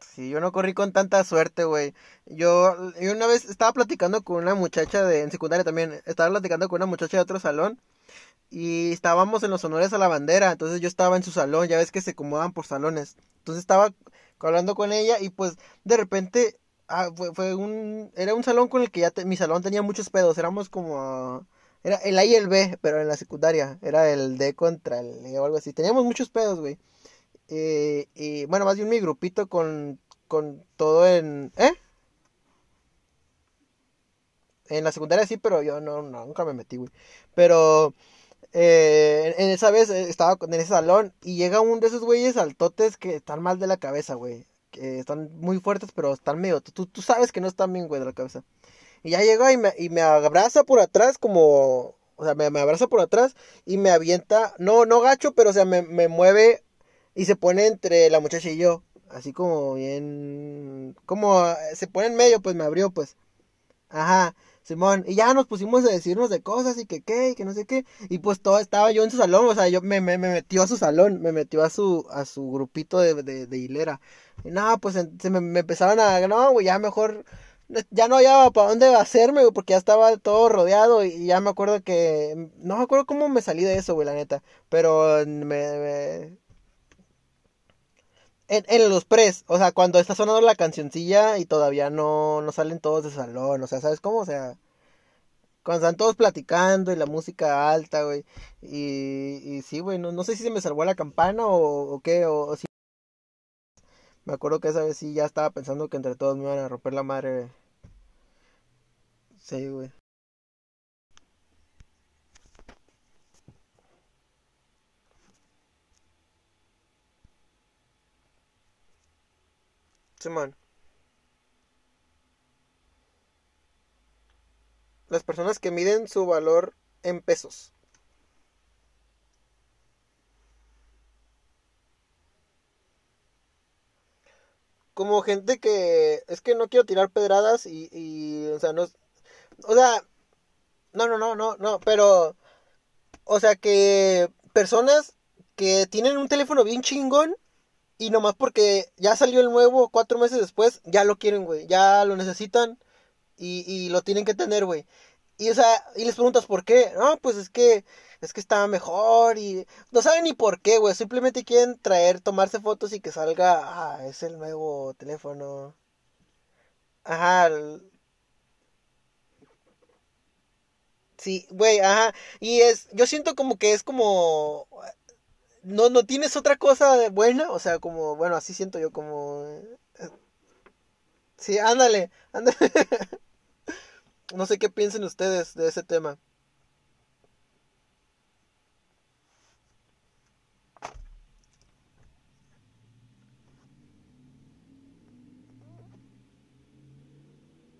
Sí, yo no corrí con tanta suerte, güey. Yo, yo una vez estaba platicando con una muchacha de, en secundaria también, estaba platicando con una muchacha de otro salón y estábamos en los honores a la bandera, entonces yo estaba en su salón, ya ves que se acomodan por salones. Entonces estaba hablando con ella y pues de repente ah, fue, un, era un salón con el que ya te- mi salón tenía muchos pedos, éramos como, era el A y el B, pero en la secundaria, era el D contra el E o algo así. Teníamos muchos pedos, güey. Eh, y bueno, más bien mi grupito con, con todo en, ¿eh? En la secundaria sí, pero yo no, nunca me metí, güey. Pero eh, en, en esa vez eh, estaba en ese salón y llega un de esos güeyes altotes que están mal de la cabeza, güey. Que están muy fuertes, pero están medio... Tú, tú sabes que no están bien, güey, de la cabeza. Y ya llega y me, y me abraza por atrás como... O sea, me, me abraza por atrás y me avienta... No, no gacho, pero o sea, me, me mueve y se pone entre la muchacha y yo. Así como bien... Como eh, se pone en medio, pues me abrió, pues. Ajá, Simón, y ya nos pusimos a decirnos de cosas y que qué, y que no sé qué, y pues todo estaba yo en su salón, o sea, yo me, me, me metió a su salón, me metió a su, a su grupito de, de, de hilera, y nada, pues en- se me, me empezaron a, no, güey, ya mejor, ya no había para dónde hacerme, güey, porque ya estaba todo rodeado, y ya me acuerdo que, no me acuerdo cómo me salí de eso, güey, la neta, pero me, me- en, en los pres, o sea, cuando está sonando la cancioncilla y todavía no, no salen todos de salón, o sea, ¿sabes cómo? O sea, cuando están todos platicando y la música alta, güey. Y, y sí, güey, no, no sé si se me salvó la campana o, o qué, o, o si... Me acuerdo que esa vez sí ya estaba pensando que entre todos me iban a romper la madre. Sí, güey. Simón, las personas que miden su valor en pesos. Como gente que es que no quiero tirar pedradas y, o sea, no, o sea, no, no, no, no, no, pero, o sea, que personas que tienen un teléfono bien chingón y nomás porque ya salió el nuevo cuatro meses después, ya lo quieren, güey, ya lo necesitan y, y lo tienen que tener, güey. Y, o sea, y les preguntas por qué. No, pues es que, es que estaba mejor y no saben ni por qué, güey. Simplemente quieren traer, tomarse fotos y que salga, ah, es el nuevo teléfono. Ajá, Sí, güey, ajá. Y es, yo siento como que es como, no, no tienes otra cosa de buena, o sea, como, bueno, así siento yo como, eh, sí, ándale, ándale. No sé qué piensen ustedes de ese tema.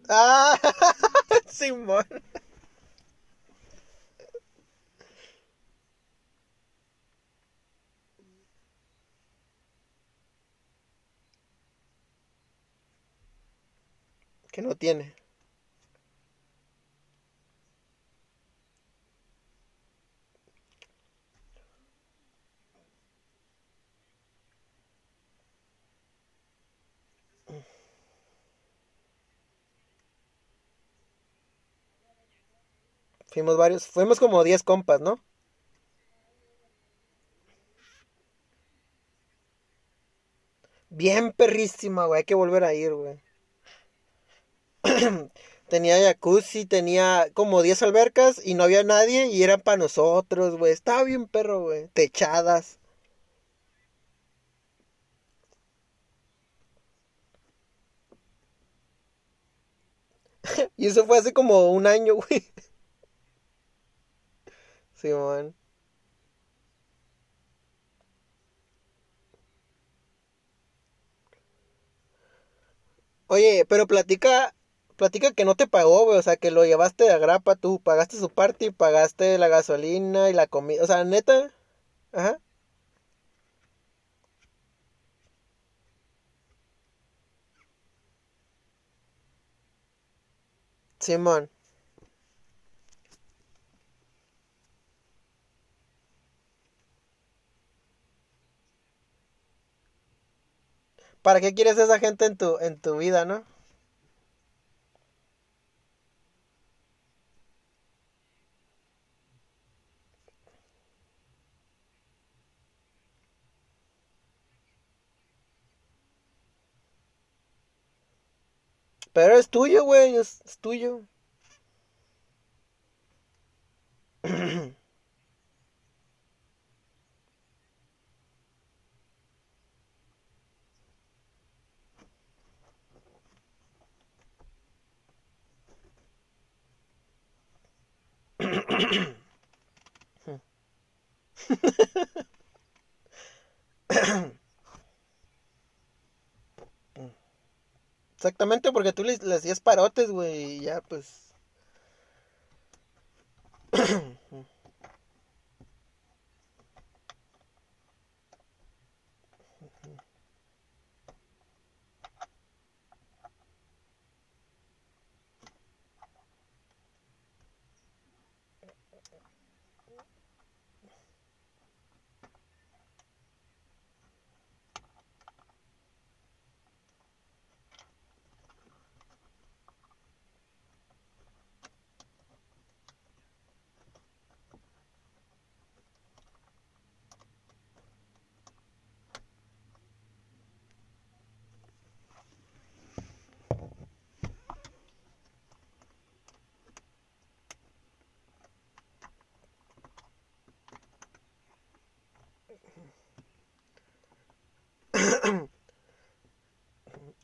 Ah, Simón. Que no tiene. Fuimos varios, fuimos como 10 compas, ¿no? Bien perrísima, güey, hay que volver a ir, güey. tenía jacuzzi, tenía como 10 albercas y no había nadie y eran para nosotros, güey. Estaba bien perro, güey. Techadas. y eso fue hace como un año, güey. Simón. Oye, pero platica, platica que no te pagó, güey, o sea, que lo llevaste de grapa tú, pagaste su parte y pagaste la gasolina y la comida, o sea, neta, ajá, Simón, ¿para qué quieres esa gente en tu, en tu vida, no? Pero es tuyo, güey, es, es tuyo. Exactamente, porque tú le, hacías parotes, güey, y ya, pues.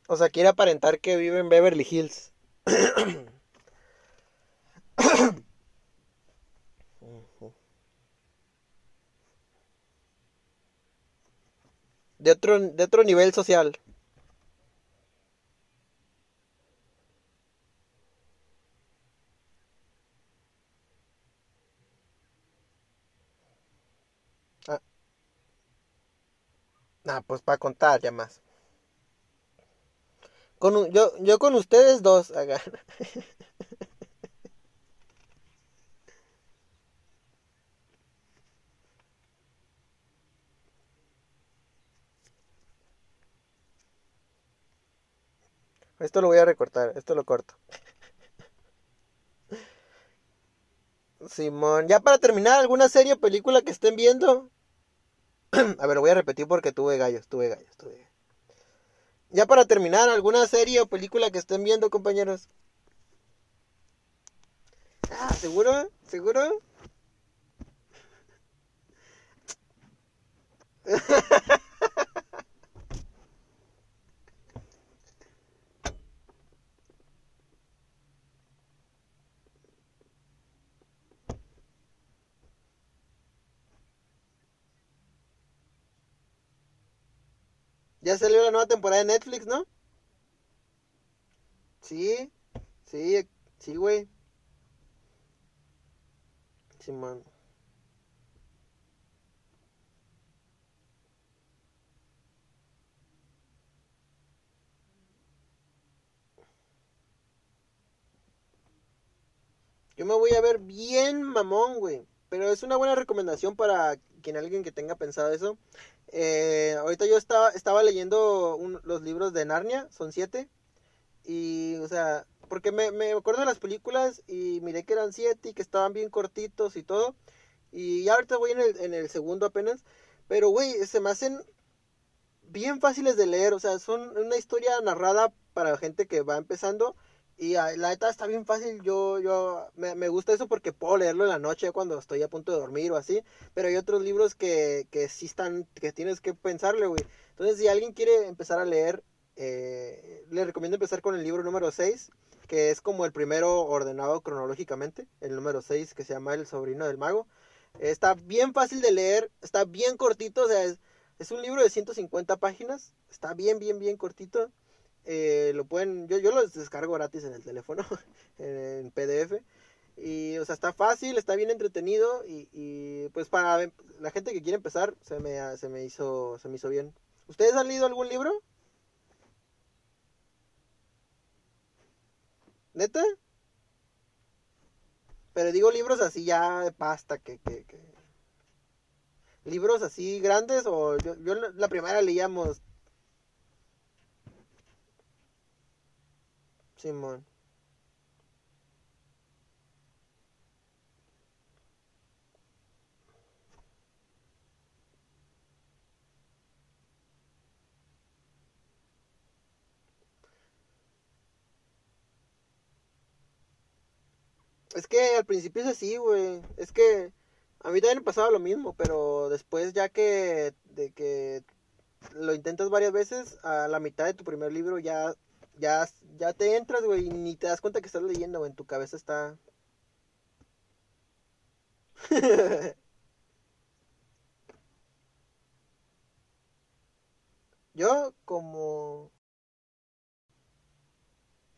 O sea, quiere aparentar que vive en Beverly Hills. De otro, de otro nivel social. Ah, pues para contar ya más. Con, un- yo, yo con ustedes dos, haga. Esto lo voy a recortar, esto lo corto. Simón, ya para terminar, ¿alguna serie o película que estén viendo? A ver, lo voy a repetir porque tuve gallos, tuve gallos, tuve gallos. Ya para terminar, ¿alguna serie o película que estén viendo, compañeros? Ah, ¿seguro? ¿Seguro? Ya salió la nueva temporada de Netflix, ¿no? Sí, sí, sí, güey. Simón. Yo me voy a ver bien mamón, güey. Pero es una buena recomendación para quien alguien que tenga pensado eso. Eh, ahorita yo estaba, estaba leyendo los libros de Narnia, son siete. Y, o sea, porque me, me acuerdo de las películas y miré que eran siete y que estaban bien cortitos y todo. Y ya ahorita voy en el, en el segundo apenas. Pero, güey, se me hacen bien fáciles de leer. O sea, son una historia narrada para gente que va empezando. Y ah, la neta está bien fácil. Yo, yo, me, me gusta eso porque puedo leerlo en la noche cuando estoy a punto de dormir o así. Pero hay otros libros que, que sí están, que tienes que pensarle, güey. Entonces, si alguien quiere empezar a leer, eh, le recomiendo empezar con el libro número 6, que es como el primero ordenado cronológicamente. El número 6, que se llama El sobrino del mago. Está bien fácil de leer, está bien cortito, o sea, es, es un libro de 150 páginas, está bien, bien, bien cortito. Eh, lo pueden, yo, yo los descargo gratis en el teléfono, en PDF. Y, o sea, está fácil, está bien entretenido y, y, pues para la gente que quiere empezar se me, se me hizo, se me hizo bien. ¿Ustedes han leído algún libro? ¿Neta? Pero digo libros así ya de pasta, que, que, que... libros así grandes o yo, yo la primera leíamos Simón. Es que al principio es así, güey. Es que a mí también me pasaba lo mismo, pero después ya que de que lo intentas varias veces, a la mitad de tu primer libro ya ya ya te entras, güey, y ni te das cuenta que estás leyendo, güey, en tu cabeza está Yo como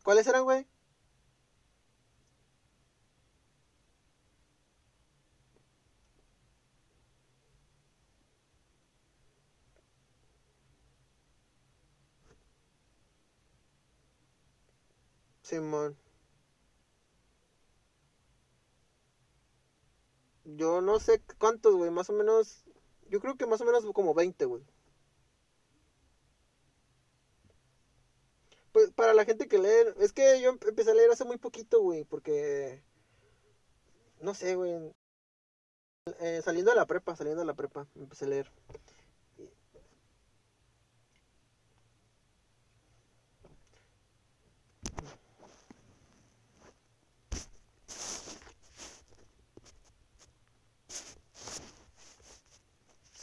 ¿Cuáles eran, güey? Simón. Yo no sé cuántos, güey, más o menos yo creo que más o menos como 20, güey. Pues para la gente que lee, es que yo empecé a leer hace muy poquito, güey, porque no sé, güey, eh, saliendo de la prepa, saliendo de la prepa, empecé a leer.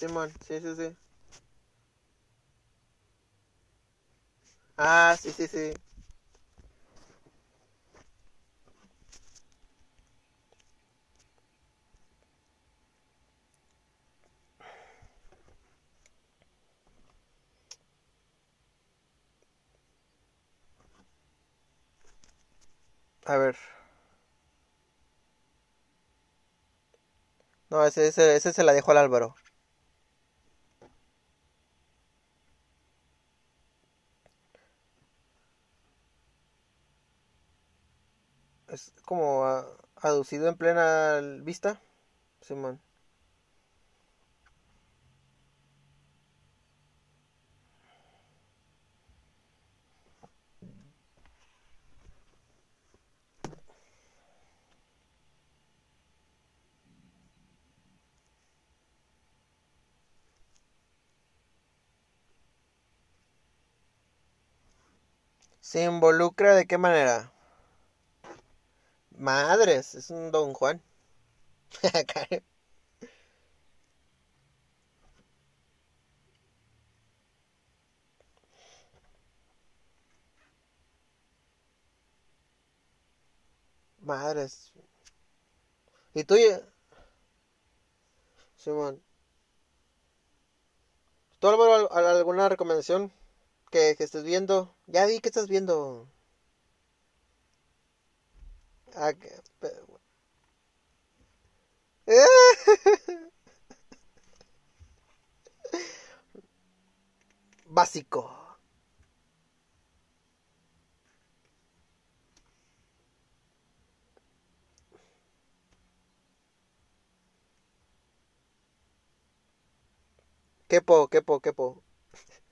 Simón, sí, sí, sí. Ah, sí, sí, sí. A ver. No, ese, ese, ese se la dejo al Álvaro. Es como a- aducido en plena vista. Simón. ¿Se involucra de qué manera? Madres, es un Don Juan. Madres. ¿Y tú, Simón? ¿Tú alguna recomendación que, que estés viendo? Ya vi que estás viendo. Ah, que- pe- Básico. Quepo, quepo, quepo.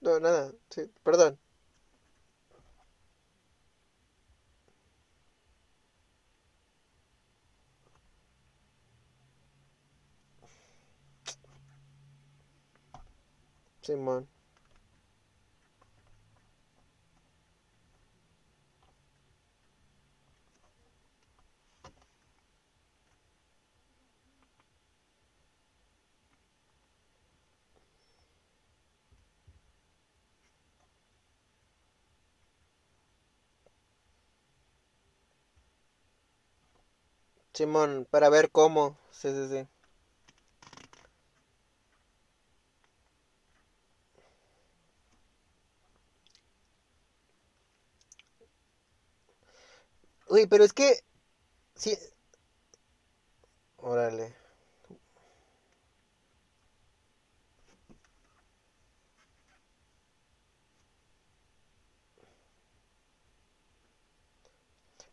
No, nada. Sí, perdón. Simón. Simón, para ver cómo. Sí, sí, sí. Uy, pero es que. Sí. Órale.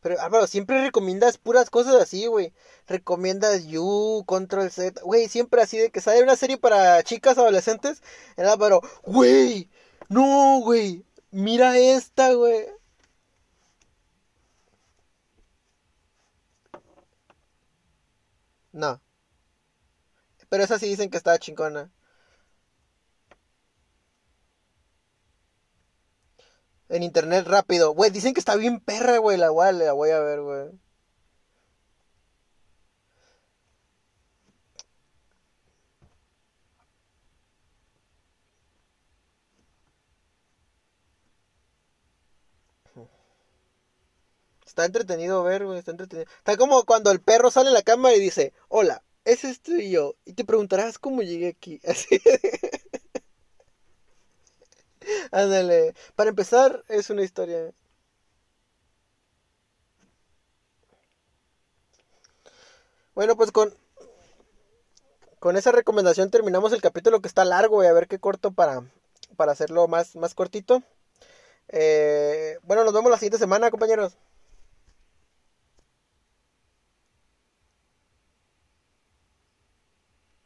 Pero Álvaro, siempre recomiendas puras cosas así, güey. Recomiendas You, Control Z. Güey, siempre así de que sale una serie para chicas adolescentes. El Álvaro, güey. No, güey. Mira esta, güey. No. Pero esa sí dicen que está chingona. En internet rápido. Güey, dicen que está bien perra, güey. La la voy a ver, güey. Está entretenido ver, güey. Está entretenido. Está como cuando el perro sale en la cámara y dice, hola, ese estoy yo. Y te preguntarás cómo llegué aquí. Así. Ándale. Para empezar, es una historia. Bueno, pues con, con esa recomendación terminamos el capítulo que está largo, güey. A ver qué corto para, para hacerlo más, más cortito. Eh, bueno, nos vemos la siguiente semana, compañeros.